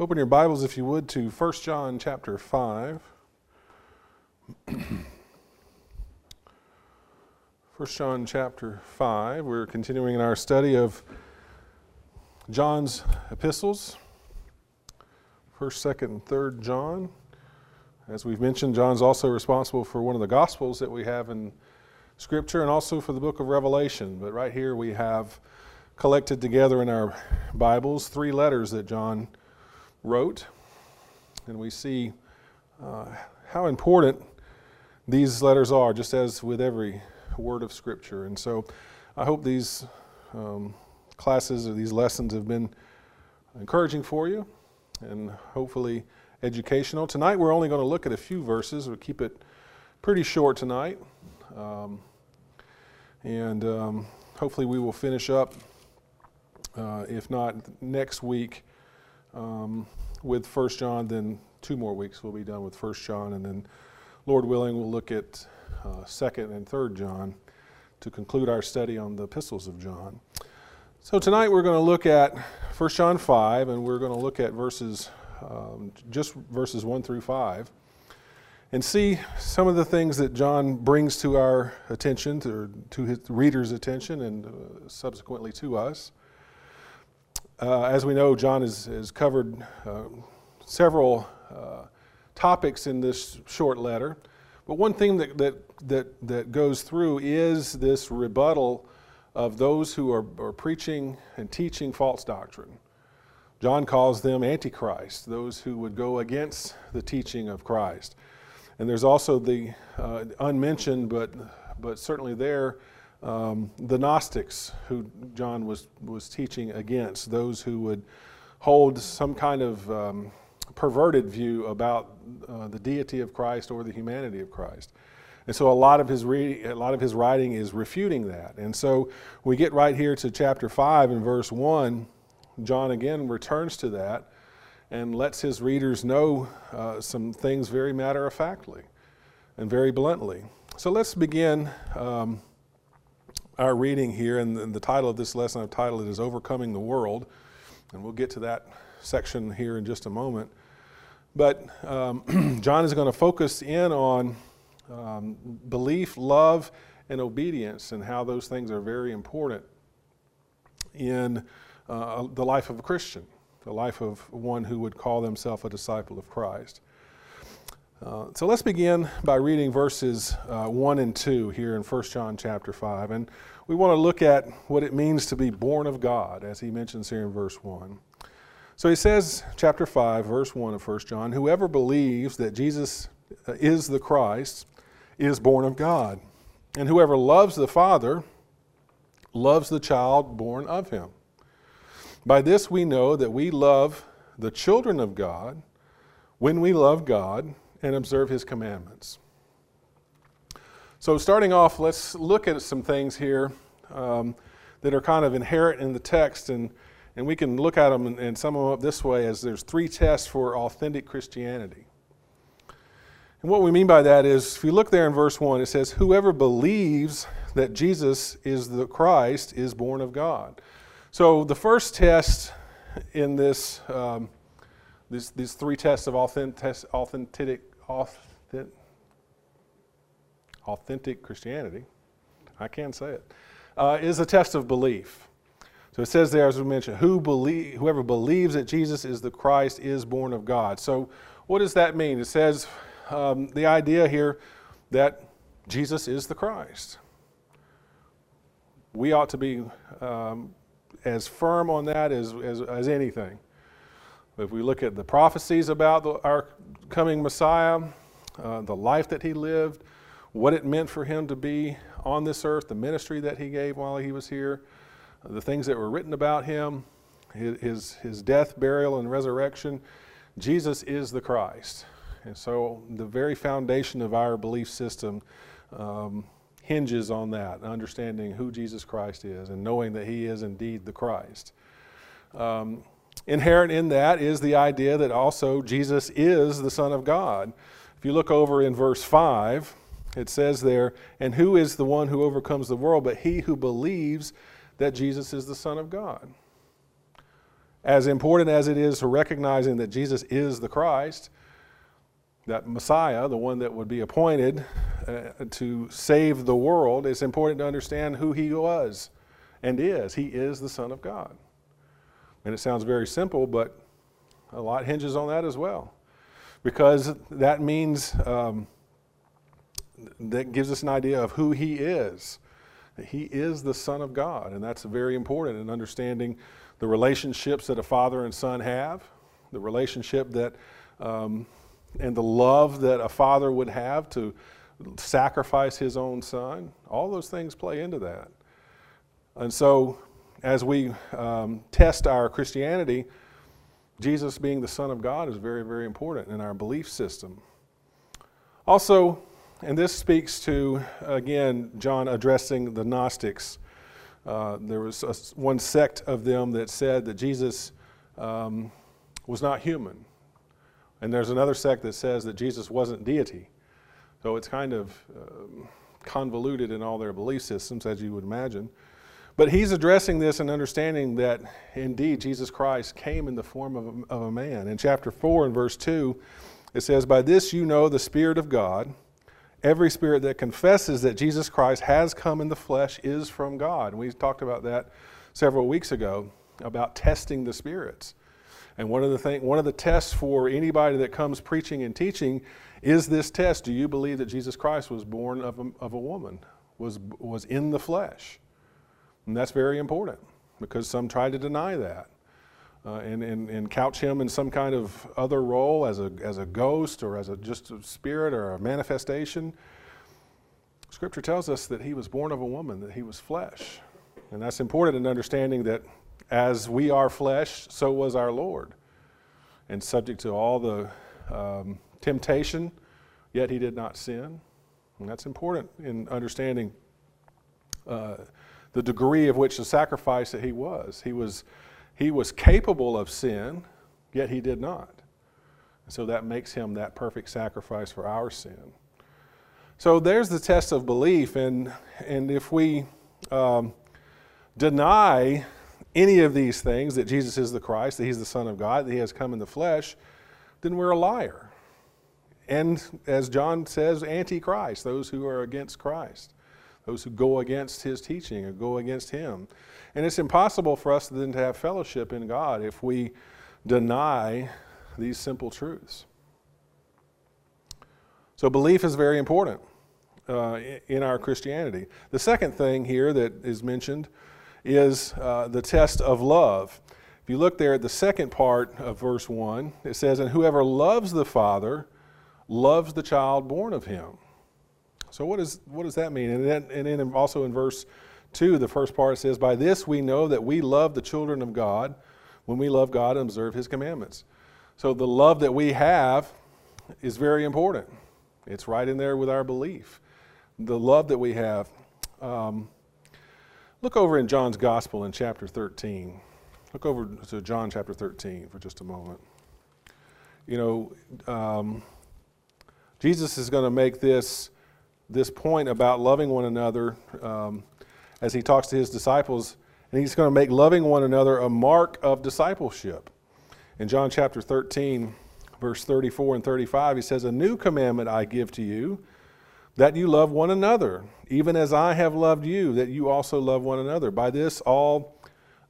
Open your Bibles, if you would, to 1 John chapter 5. 1 John chapter 5. We're continuing in our study of John's epistles, 1st, 2nd, and 3rd John. As we've mentioned, John's also responsible for one of the Gospels that we have in Scripture and also for the book of Revelation. But right here we have collected together in our Bibles three letters that John wrote, and we see uh, how important these letters are, just as with every word of Scripture. And so I hope these um, classes or these lessons have been encouraging for you and hopefully educational. Tonight we're only going to look at a few verses. We'll keep it pretty short tonight. Um, and um, hopefully we will finish up, uh, if not next week, um, with First John. Then two more weeks we'll be done with First John, and then, Lord willing, we'll look at uh, Second and Third John to conclude our study on the epistles of John. So tonight we're going to look at First John five, and we're going to look at verses um, just verses one through five. And see some of the things that John brings to our attention, to, to his readers' attention, and uh, subsequently to us. Uh, as we know, John has, has covered uh, several uh, topics in this short letter. But one thing that, that, that, that goes through is this rebuttal of those who are, are preaching and teaching false doctrine. John calls them antichrist, those who would go against the teaching of Christ. And there's also the uh, unmentioned, but, but certainly there, um, the Gnostics, who John was, was teaching against, those who would hold some kind of um, perverted view about uh, the deity of Christ or the humanity of Christ. And so a lot of his re- a lot of his writing is refuting that. And so we get right here to chapter 5 and verse 1, John again returns to that and lets his readers know uh, some things very matter of factly and very bluntly. So let's begin um, our reading here, and the, title of this lesson I've titled it is Overcoming the World, and we'll get to that section here in just a moment. But um, John is going to focus in on um, belief, love, and obedience, and how those things are very important in uh, the life of a Christian, the life of one who would call themselves a disciple of Christ. Uh, so let's begin by reading verses uh, 1 and 2 here in 1 John chapter 5. And we want to look at what it means to be born of God, as he mentions here in verse 1. So he says, chapter 5, verse 1 of 1 John, whoever believes that Jesus uh, is the Christ is born of God. And whoever loves the Father loves the child born of him. By this we know that we love the children of God when we love God and observe his commandments. So, starting off, let's look at some things here um, that are kind of inherent in the text, and, and we can look at them and, and sum them up this way as there's three tests for authentic Christianity. And what we mean by that is, if you look there in verse 1, it says, Whoever believes that Jesus is the Christ is born of God. So, the first test in this um, these, these three tests of authentic, authentic, authentic, authentic Christianity, I can say it, uh, is a test of belief. So it says there, as we mentioned, who believe, whoever believes that Jesus is the Christ is born of God. So what does that mean? It says um, the idea here that Jesus is the Christ. We ought to be um, as firm on that as, as, as anything. If we look at the prophecies about the, our coming Messiah, uh, the life that he lived, what it meant for him to be on this earth, the ministry that he gave while he was here, uh, the things that were written about him, his, his death, burial, and resurrection, Jesus is the Christ. And so the very foundation of our belief system um, hinges on that, understanding who Jesus Christ is and knowing that he is indeed the Christ. Um, Inherent in that is the idea that also Jesus is the Son of God. If you look over in verse 5, it says there, And who is the one who overcomes the world but he who believes that Jesus is the Son of God? as important as it is to recognizing that Jesus is the Christ, that Messiah, the one that would be appointed uh, to save the world, it's important to understand who he was and is. He is the Son of God. And it sounds very simple, but a lot hinges on that as well. Because that means, um, that gives us an idea of who he is. He is the Son of God, and that's very important in understanding the relationships that a father and son have, the relationship that, um, and the love that a father would have to sacrifice his own son. All those things play into that. And so, as we um, test our Christianity, Jesus being the Son of God is very, very important in our belief system. Also, and this speaks to, again, John addressing the Gnostics. Uh, there was a, one sect of them that said that Jesus um, was not human. And there's another sect that says that Jesus wasn't deity. So it's kind of um, convoluted in all their belief systems, as you would imagine. But he's addressing this and understanding that indeed Jesus Christ came in the form of a, of a man. In chapter 4 and verse 2, it says, By this you know the Spirit of God. Every spirit that confesses that Jesus Christ has come in the flesh is from God. And we talked about that several weeks ago about testing the spirits. And one of the thing, one of the tests for anybody that comes preaching and teaching is this test: Do you believe that Jesus Christ was born of a, of a woman, was was in the flesh? And that's very important because some try to deny that uh, and, and, and couch him in some kind of other role as a, as a ghost or as a, just a spirit or a manifestation. Scripture tells us that he was born of a woman, that he was flesh. And that's important in understanding that as we are flesh, so was our Lord. And subject to all the um, temptation, yet he did not sin. And that's important in understanding uh, the degree of which the sacrifice that he was. He was he was capable of sin, yet he did not. So that makes him that perfect sacrifice for our sin. So there's the test of belief, and, and if we um, deny any of these things that Jesus is the Christ, that he's the Son of God, that he has come in the flesh, then we're a liar. And as John says, antichrist, those who are against Christ, those who go against his teaching or go against him. And it's impossible for us then to have fellowship in God if we deny these simple truths. So, belief is very important uh, in our Christianity. The second thing here that is mentioned is uh, the test of love. If you look there at the second part of verse 1, it says, And whoever loves the Father loves the child born of him. So, what, is, what does that mean? And then, and then also in verse 2, the first part says, By this we know that we love the children of God when we love God and observe His commandments. So the love that we have is very important. It's right in there with our belief. The love that we have. Um, look over in John's Gospel in chapter 13. Look over to John chapter 13 for just a moment. You know, um, Jesus is going to make this, this point about loving one another. Um, as he talks to his disciples, and he's going to make loving one another a mark of discipleship. In John chapter 13, verse 34 and 35, he says, A new commandment I give to you, that you love one another, even as I have loved you, that you also love one another. By this, all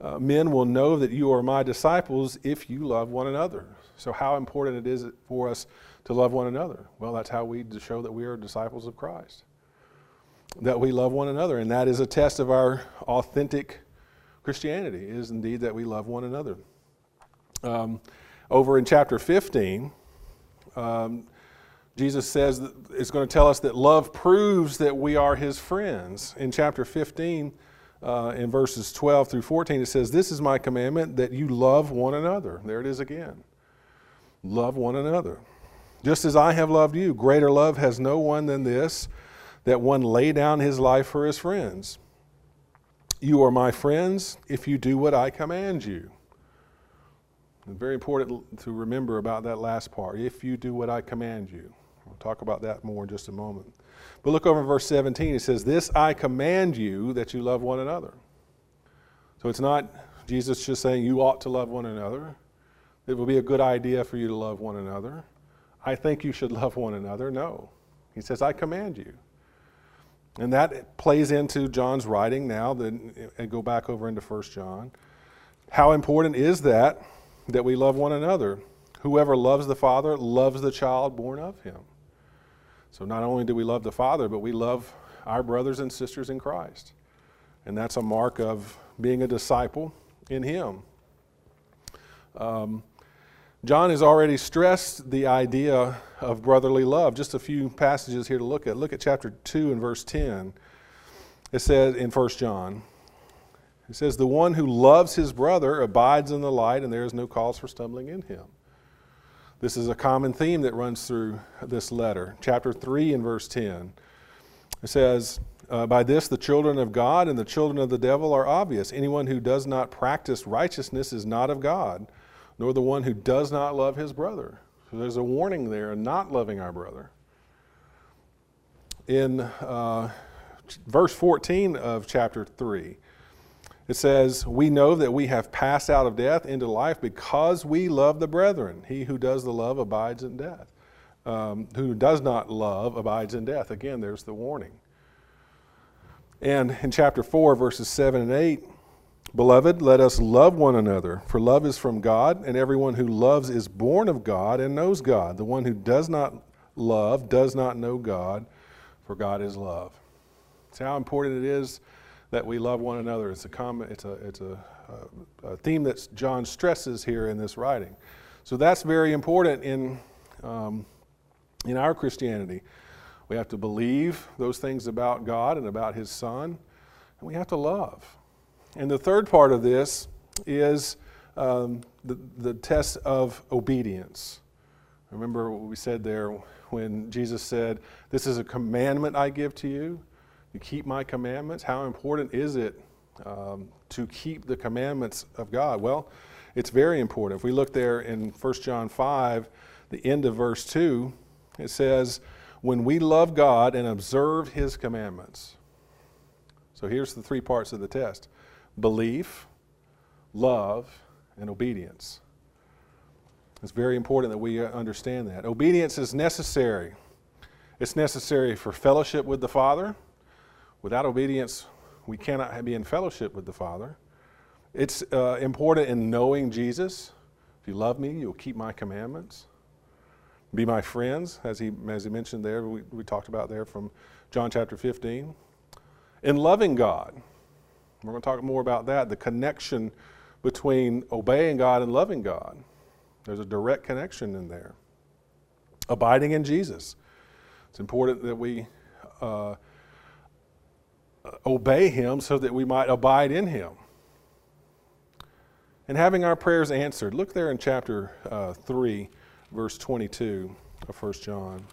uh, men will know that you are my disciples if you love one another. So, how important it is for us to love one another? Well, that's how we show that we are disciples of Christ that we love one another. And that is a test of our authentic Christianity, is indeed that we love one another. Um, over in chapter 15, um, Jesus says it's going to tell us that love proves that we are his friends. In chapter 15, uh, in verses 12 through 14, it says, This is my commandment that you love one another. There it is again. Love one another. Just as I have loved you, greater love has no one than this that one lay down his life for his friends. You are my friends if you do what I command you. It's very important to remember about that last part. If you do what I command you. We'll talk about that more in just a moment. But look over in verse 17. It says, This I command you that you love one another. So it's not Jesus just saying you ought to love one another. It would be a good idea for you to love one another. I think you should love one another. No. He says, I command you. And that plays into John's writing now, then and go back over into 1 John. How important is that that we love one another? Whoever loves the Father loves the child born of him. So not only do we love the Father, but we love our brothers and sisters in Christ. And that's a mark of being a disciple in him. Um, John has already stressed the idea of brotherly love. Just a few passages here to look at. Look at chapter 2 and verse 10. It says in 1 John, it says, The one who loves his brother abides in the light, and there is no cause for stumbling in him. This is a common theme that runs through this letter. Chapter 3 and verse 10. It says, uh, By this the children of God and the children of the devil are obvious. Anyone who does not practice righteousness is not of God nor the one who does not love his brother. So there's a warning there not loving our brother. In uh, verse 14 of chapter 3, it says, We know that we have passed out of death into life because we love the brethren. He who does the love abides in death. Um, who does not love abides in death. Again, there's the warning. And in chapter 4, verses 7 and 8, Beloved, let us love one another, for love is from God, and everyone who loves is born of God and knows God. The one who does not love does not know God, for God is love. See how important it is that we love one another. It's a, common, it's a, it's a, a, a theme that John stresses here in this writing. So that's very important in, um, in our Christianity. We have to believe those things about God and about His Son, and we have to love. And the third part of this is um, the, the test of obedience. Remember what we said there when Jesus said, This is a commandment I give to you. You keep my commandments. How important is it um, to keep the commandments of God? Well, it's very important. If we look there in 1 John 5, the end of verse 2, it says, When we love God and observe his commandments. So here's the three parts of the test belief, love, and obedience. It's very important that we understand that. Obedience is necessary. It's necessary for fellowship with the Father. Without obedience, we cannot be in fellowship with the Father. It's uh, important in knowing Jesus. If you love me, you'll keep my commandments. Be my friends, as he, as he mentioned there, we, we talked about there from John chapter 15. In loving God, we're going to talk more about that the connection between obeying God and loving God. There's a direct connection in there. Abiding in Jesus. It's important that we uh, obey Him so that we might abide in Him. And having our prayers answered. Look there in chapter uh, 3, verse 22 of 1 John.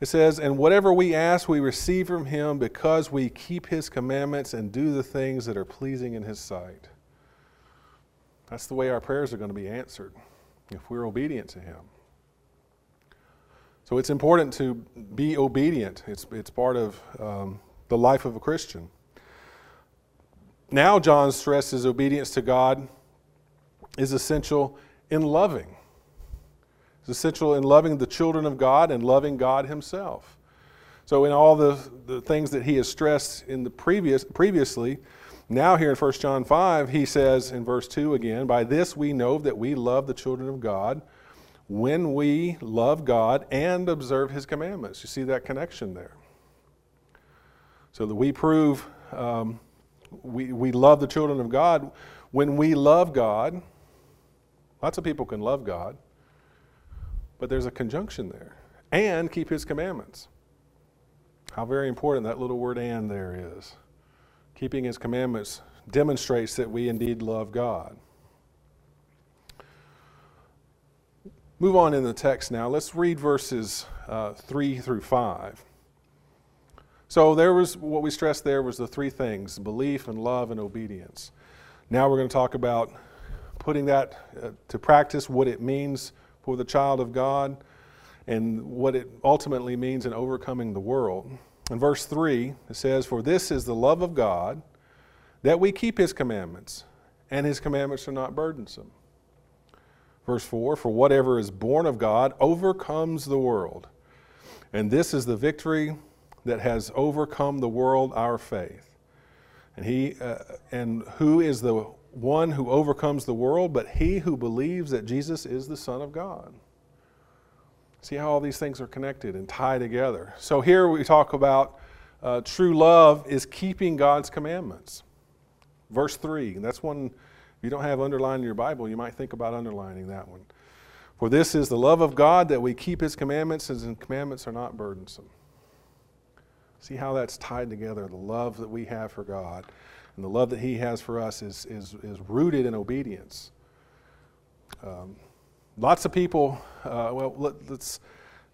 It says, And whatever we ask, we receive from him because we keep his commandments and do the things that are pleasing in his sight. That's the way our prayers are going to be answered if we're obedient to him. So it's important to be obedient, it's, it's part of um, the life of a Christian. Now, John stresses obedience to God is essential in loving. It's essential in loving the children of God and loving God Himself. So, in all the, the things that he has stressed in the previous previously, now here in 1 John 5, he says in verse 2 again, By this we know that we love the children of God when we love God and observe his commandments. You see that connection there. So that we prove um, we, we love the children of God when we love God. Lots of people can love God. But there's a conjunction there. And keep his commandments. How very important that little word and there is. Keeping his commandments demonstrates that we indeed love God. Move on in the text now. Let's read verses uh, 3 through 5. So there was what we stressed there was the three things belief and love and obedience. Now we're going to talk about putting that uh, to practice, what it means for the child of God and what it ultimately means in overcoming the world. In verse 3, it says, For this is the love of God, that we keep his commandments, and his commandments are not burdensome. Verse 4 For whatever is born of God overcomes the world. And this is the victory that has overcome the world, our faith. And, he, uh, and who is the one who overcomes the world but he who believes that Jesus is the Son of God? See how all these things are connected and tied together. So here we talk about uh, true love is keeping God's commandments. Verse 3, that's one, if you don't have underlined in your Bible, you might think about underlining that one. For this is the love of God that we keep his commandments, and his commandments are not burdensome. See how that's tied together. The love that we have for God and the love that he has for us is, is, is rooted in obedience. Um, lots of people, uh, well, let, let's,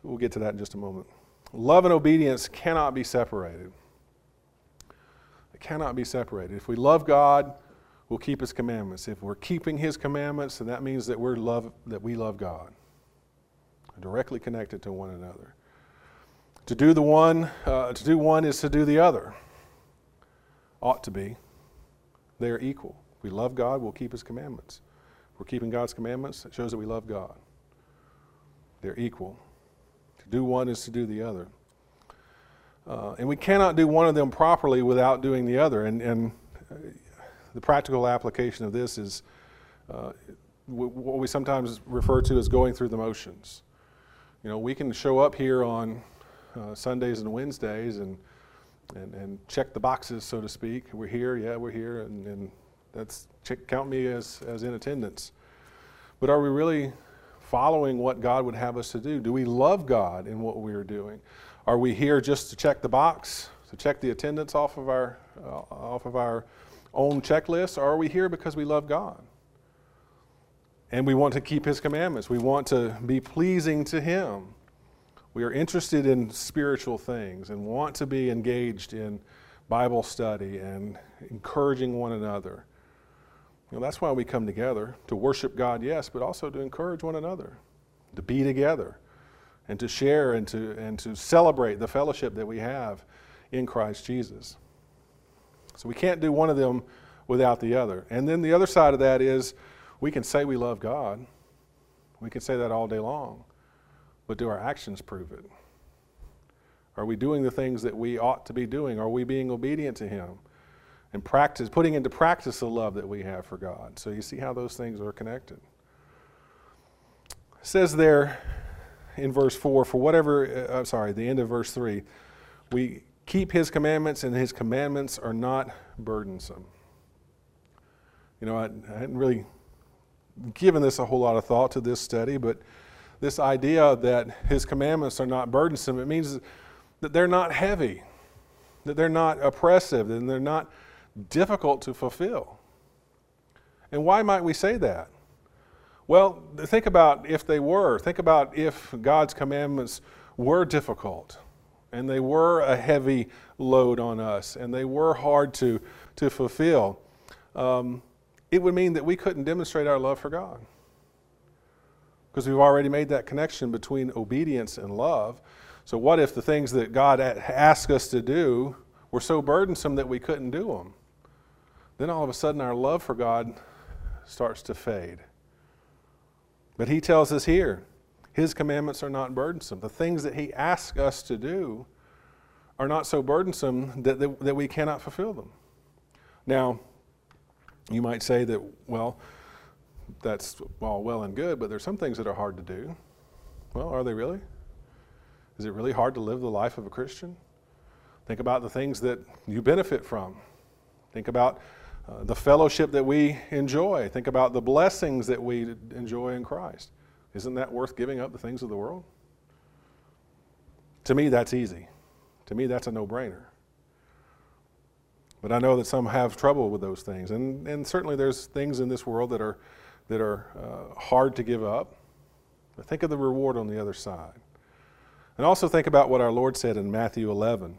we'll get to that in just a moment. Love and obedience cannot be separated. It cannot be separated. If we love God, we'll keep His commandments. If we're keeping His commandments, then that means that we're love that we love God. Directly connected to one another. To do the one, uh, to do one is to do the other. Ought to be. They are equal. We love God, we'll keep His commandments. We're keeping God's commandments, it shows that we love God. They're equal. To do one is to do the other. Uh, and we cannot do one of them properly without doing the other. And, and uh, the practical application of this is uh, what we sometimes refer to as going through the motions. You know, we can show up here on uh, Sundays and Wednesdays and, and, and check the boxes, so to speak. We're here, yeah, we're here, and, and that's check, count me as, as in attendance. But are we really following what God would have us to do? Do we love God in what we are doing? Are we here just to check the box, to check the attendance off of our, uh, off of our own checklist, or are we here because we love God? And we want to keep His commandments. We want to be pleasing to Him. We are interested in spiritual things and want to be engaged in Bible study and encouraging one another. You know, that's why we come together to worship God, yes, but also to encourage one another, to be together, and to share and to, and to celebrate the fellowship that we have in Christ Jesus. So we can't do one of them without the other. And then the other side of that is we can say we love God. We can say that all day long. But do our actions prove it? Are we doing the things that we ought to be doing? Are we being obedient to Him? and practice, putting into practice the love that we have for God. So you see how those things are connected. It says there in verse 4 for whatever, uh, I'm sorry, the end of verse 3, we keep his commandments, and his commandments are not burdensome. You know, I, I hadn't really given this a whole lot of thought to this study, but this idea that his commandments are not burdensome, it means that they're not heavy, that they're not oppressive, and they're not difficult to fulfill. And why might we say that? Well, think about if they were. Think about if God's commandments were difficult and they were a heavy load on us and they were hard to, to fulfill. Um, it would mean that we couldn't demonstrate our love for God. Because we've already made that connection between obedience and love. So, what if the things that God asked us to do were so burdensome that we couldn't do them? then all of a sudden our love for God starts to fade. But he tells us here, his commandments are not burdensome. The things that he asks us to do are not so burdensome that, that, that we cannot fulfill them. Now, you might say that, well, that's all well and good, but there's some things that are hard to do. Well, are they really? Is it really hard to live the life of a Christian? Think about the things that you benefit from. Think about uh, the fellowship that we enjoy. Think about the blessings that we enjoy in Christ. Isn't that worth giving up the things of the world? To me, that's easy. To me, that's a no brainer. But I know that some have trouble with those things. And, and certainly there's things in this world that are, that are uh, hard to give up. But think of the reward on the other side. And also think about what our Lord said in Matthew 11,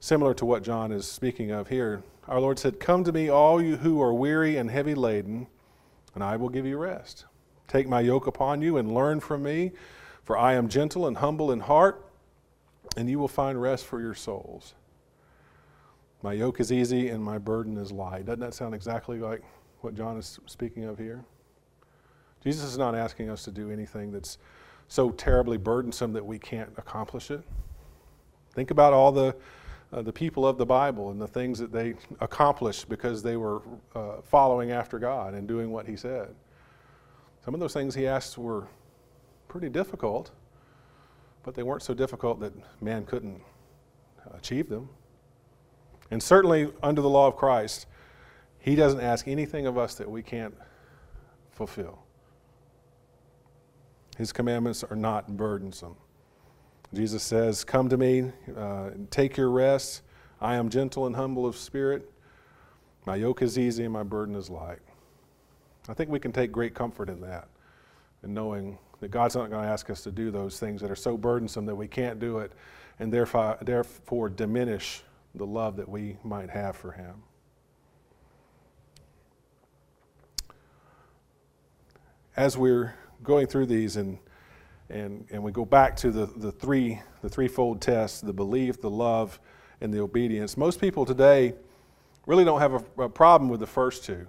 similar to what John is speaking of here our Lord said, Come to me, all you who are weary and heavy laden, and I will give you rest. Take my yoke upon you and learn from me, for I am gentle and humble in heart, and you will find rest for your souls. My yoke is easy and my burden is light. Doesn't that sound exactly like what John is speaking of here? Jesus is not asking us to do anything that's so terribly burdensome that we can't accomplish it. Think about all the, uh, the people of the Bible and the things that they accomplished because they were uh, following after God and doing what He said. Some of those things He asked were pretty difficult, but they weren't so difficult that man couldn't achieve them. And certainly under the law of Christ, He doesn't ask anything of us that we can't fulfill. His commandments are not burdensome. Jesus says, Come to me, uh, take your rest. I am gentle and humble of spirit. My yoke is easy and my burden is light. I think we can take great comfort in that, in knowing that God's not going to ask us to do those things that are so burdensome that we can't do it, and therefore, therefore diminish the love that we might have for Him. As we're going through these and and, and we go back to the, the three the threefold test the belief the love and the obedience. Most people today really don't have a, a problem with the first two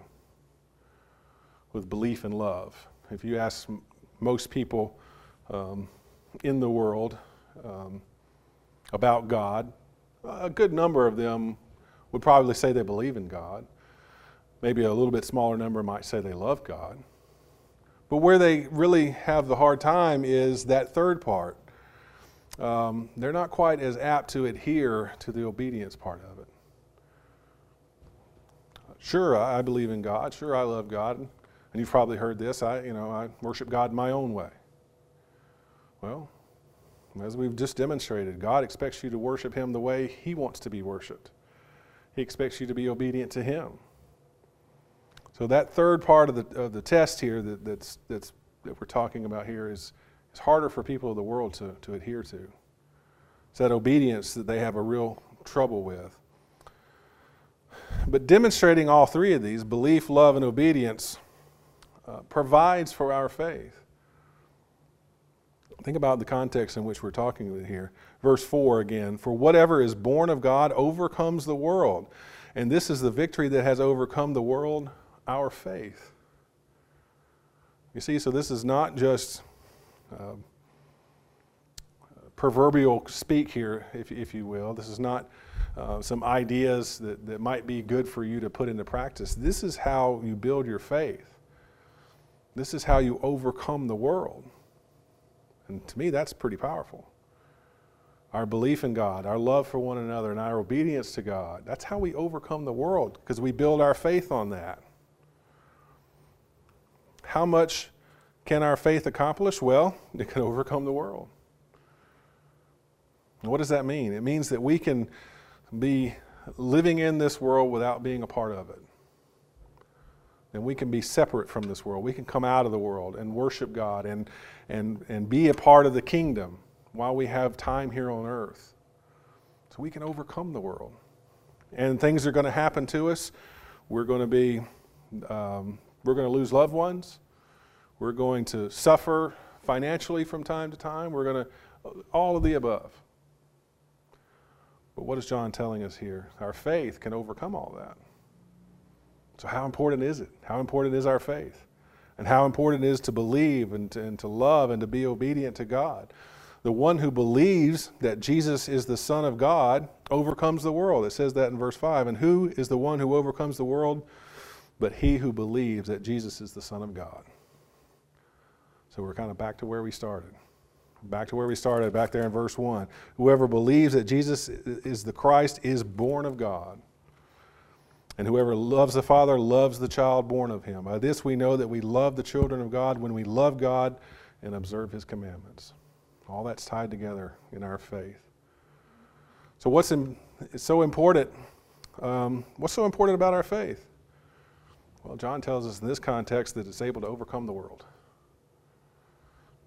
with belief and love. If you ask most people um, in the world um, about god a good number of them would probably say they believe in god. Maybe a little bit smaller number might say they love god but where they really have the hard time is that third part. Um, they're not quite as apt to adhere to the obedience part of it. Sure, I believe in God. Sure, I love God. And you've probably heard this. I, you know, I worship God my own way. Well, as we've just demonstrated, God expects you to worship Him the way He wants to be worshiped. He expects you to be obedient to Him. So that third part of the, of the test here that, that's, that's, that we're talking about here is, is harder for people of the world to, to adhere to. It's that obedience that they have a real trouble with. But demonstrating all three of these, belief, love, and obedience, uh, provides for our faith. Think about the context in which we're talking here. Verse 4 again For whatever is born of God overcomes the world. And this is the victory that has overcome the world, our faith. You see, so this is not just uh, proverbial speak here, if, if you will. This is not uh, some ideas that, that might be good for you to put into practice. This is how you build your faith. This is how you overcome the world. And to me, that's pretty powerful. Our belief in God, our love for one another, and our obedience to God. That's how we overcome the world because we build our faith on that. How much can our faith accomplish? Well, it can overcome the world. what does that mean? It means that we can be living in this world without being a part of it. And we can be separate from this world. We can come out of the world and worship God and, and, and be a part of the kingdom while we have time here on earth. So we can overcome the world. And things are going to happen to us. We're going to be um, we're going to lose loved ones. We're going to suffer financially from time to time. We're going to, all of the above. But what is John telling us here? Our faith can overcome all that. So, how important is it? How important is our faith? And how important it is to believe and to, and to love and to be obedient to God. The one who believes that Jesus is the Son of God overcomes the world. It says that in verse 5. And who is the one who overcomes the world? but he who believes that Jesus is the Son of God. So we're kind of back to where we started. Back to where we started, back there in verse 1. Whoever believes that Jesus is the Christ is born of God. And whoever loves the Father loves the child born of him. By this we know that we love the children of God when we love God and observe his commandments. All that's tied together in our faith. So, what's in, so important? Um, what's so important about our faith? Well, John tells us in this context that it's able to overcome the world.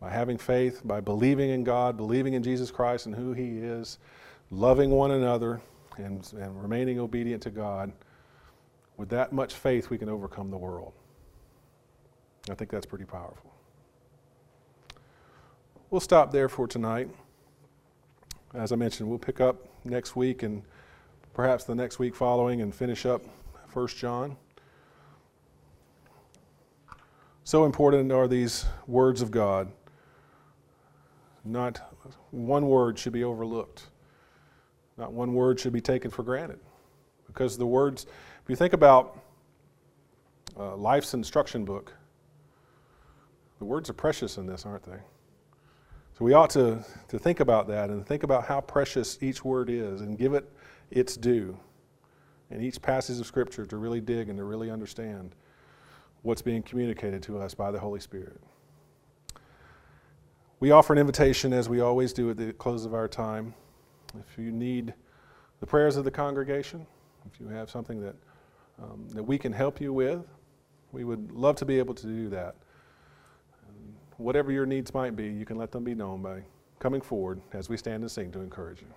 By having faith, by believing in God, believing in Jesus Christ and who He is, loving one another, and, and remaining obedient to God, with that much faith, we can overcome the world. I think that's pretty powerful. We'll stop there for tonight. As I mentioned, we'll pick up next week and perhaps the next week following and finish up 1 John. So important are these words of God. Not one word should be overlooked. Not one word should be taken for granted. Because the words, if you think about uh, life's instruction book, the words are precious in this, aren't they? So we ought to, to think about that and think about how precious each word is and give it its due in each passage of Scripture to really dig and to really understand what's being communicated to us by the Holy Spirit. We offer an invitation, as we always do at the close of our time. If you need the prayers of the congregation, if you have something that, um, that we can help you with, we would love to be able to do that. whatever your needs might be, you can let them be known by coming forward as we stand and sing to encourage you.